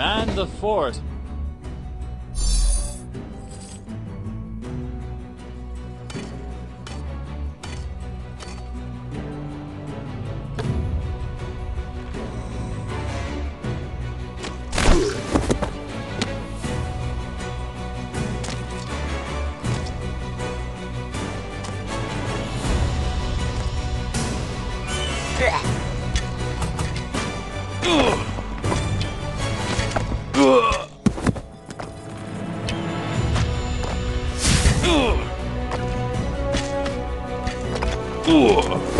Man the fort. Exato!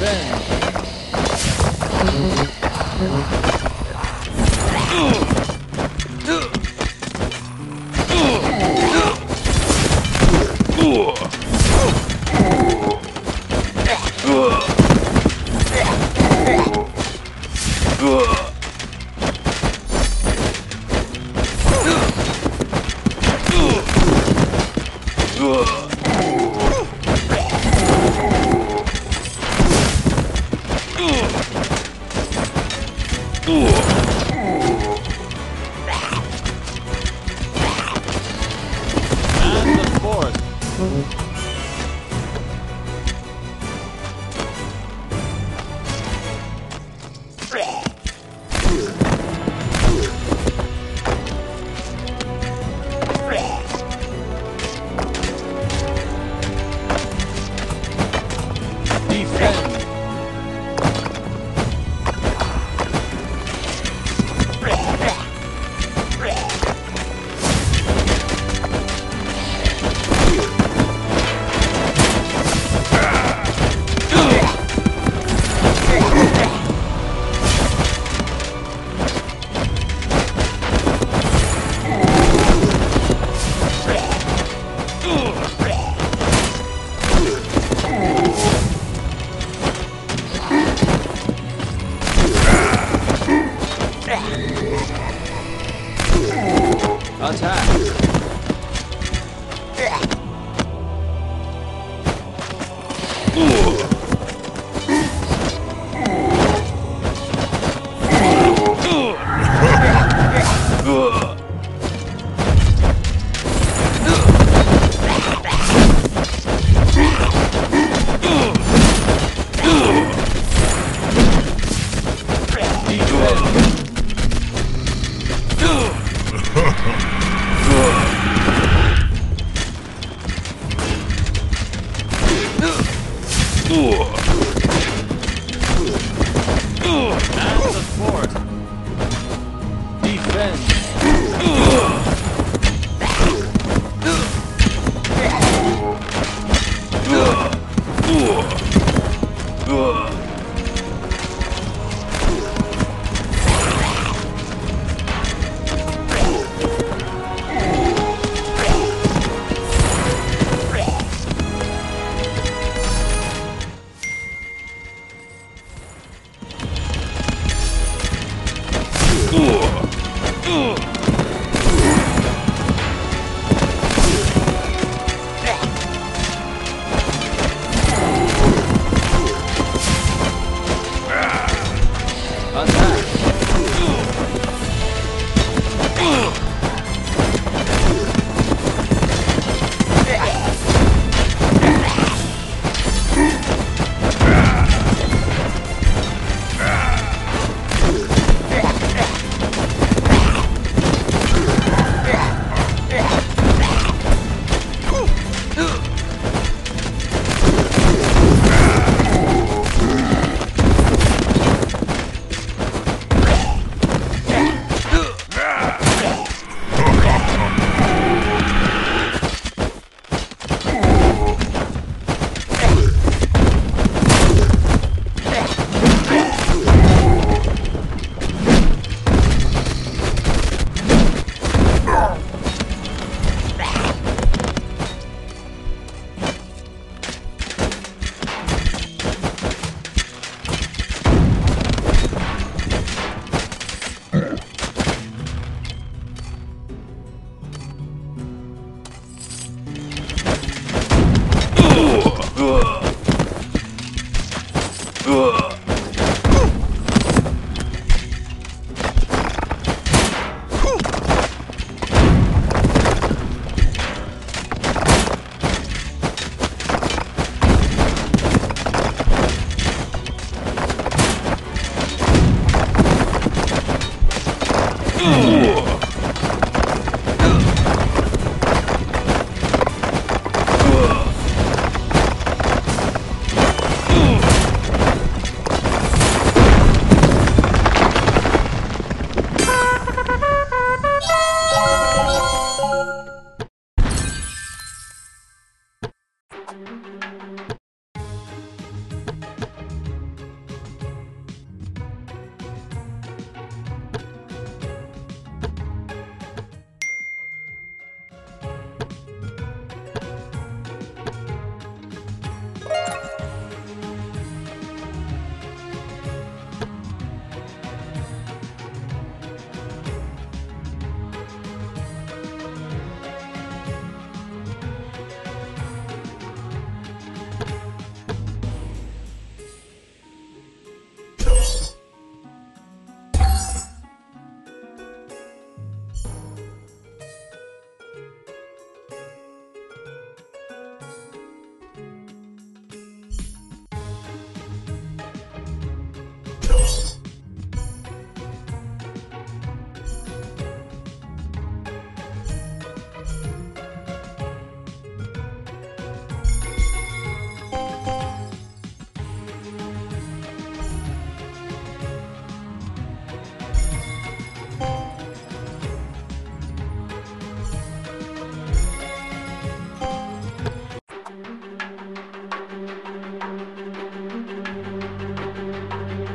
fort. Attack.